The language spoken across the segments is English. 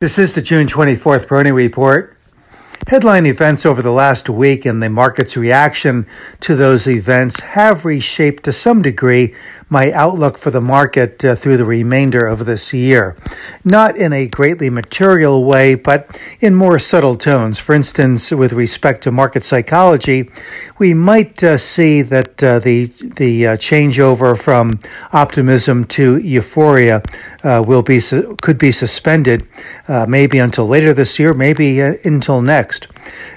This is the June 24th Peroni Report. Headline events over the last week and the market's reaction to those events have reshaped to some degree my outlook for the market uh, through the remainder of this year. Not in a greatly material way, but in more subtle tones. For instance, with respect to market psychology, we might uh, see that uh, the the uh, changeover from optimism to euphoria uh, will be could be suspended, uh, maybe until later this year, maybe until next.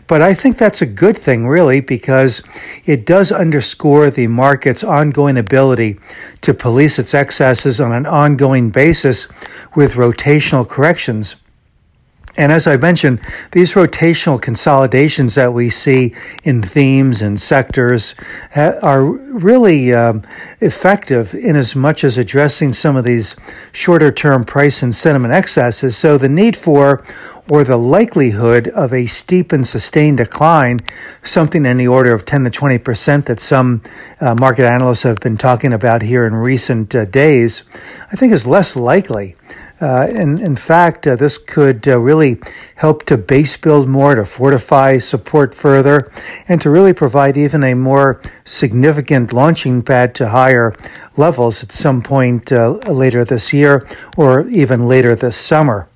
But I think that's a good thing, really, because it does underscore the market's ongoing ability to police its excesses on an ongoing basis with rotational corrections. And as I mentioned, these rotational consolidations that we see in themes and sectors are really um, effective in as much as addressing some of these shorter term price and sentiment excesses. So the need for or the likelihood of a steep and sustained decline, something in the order of 10 to 20 percent that some uh, market analysts have been talking about here in recent uh, days, I think is less likely. Uh, in, in fact, uh, this could uh, really help to base build more, to fortify support further, and to really provide even a more significant launching pad to higher levels at some point uh, later this year or even later this summer.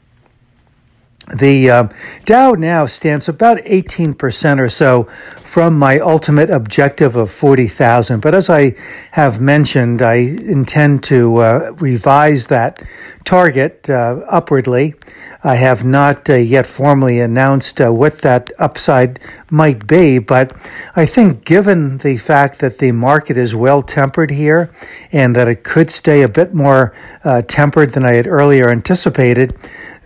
The uh, Dow now stands about 18% or so from my ultimate objective of 40,000. But as I have mentioned, I intend to uh, revise that target uh, upwardly. I have not uh, yet formally announced uh, what that upside might be, but I think given the fact that the market is well tempered here and that it could stay a bit more uh, tempered than I had earlier anticipated,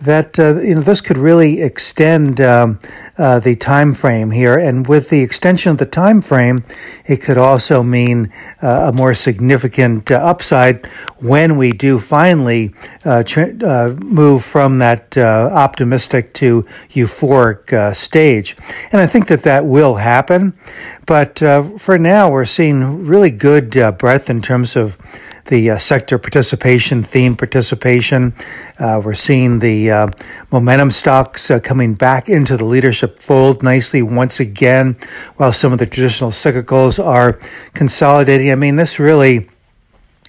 that uh, you know this could really extend um, uh, the time frame here, and with the extension of the time frame, it could also mean uh, a more significant uh, upside when we do finally uh, uh, move from that optimistic to euphoric stage. And I think that that will happen, but for now, we're seeing really good breadth in terms of the uh, sector participation, theme participation. Uh, we're seeing the uh, momentum stocks uh, coming back into the leadership fold nicely once again, while some of the traditional cyclicals are consolidating. I mean, this really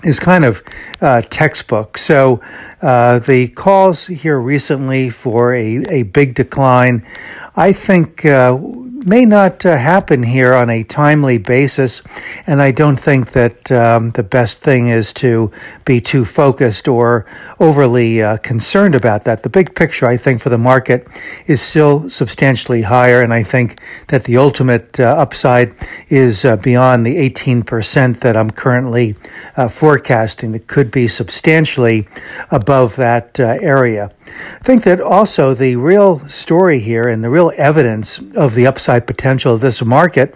is kind of uh, textbook. So uh, the calls here recently for a, a big decline, I think uh, may not uh, happen here on a timely basis, and I don't think that um, the best thing is to be too focused or overly uh, concerned about that. The big picture, I think, for the market is still substantially higher, and I think that the ultimate uh, upside is uh, beyond the 18% that I'm currently uh, forecasting. It could be substantially above that uh, area. I think that also the real story here and the real evidence of the upside potential of this market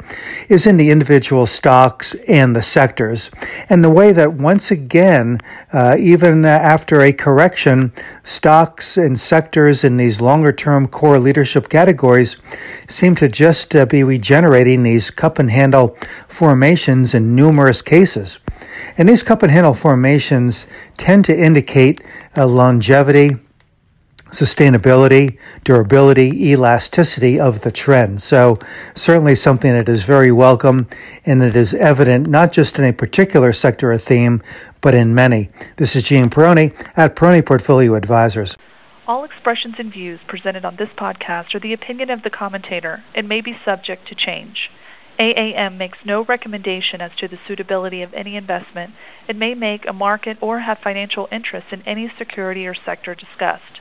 is in the individual stocks and the sectors. And the way that once again, uh, even after a correction, stocks and sectors in these longer term core leadership categories seem to just uh, be regenerating these cup and handle formations in numerous cases. And these cup and handle formations tend to indicate a longevity sustainability, durability, elasticity of the trend. So certainly something that is very welcome and that is evident not just in a particular sector or theme, but in many. This is Gene Peroni at Peroni Portfolio Advisors. All expressions and views presented on this podcast are the opinion of the commentator and may be subject to change. AAM makes no recommendation as to the suitability of any investment. It may make a market or have financial interest in any security or sector discussed.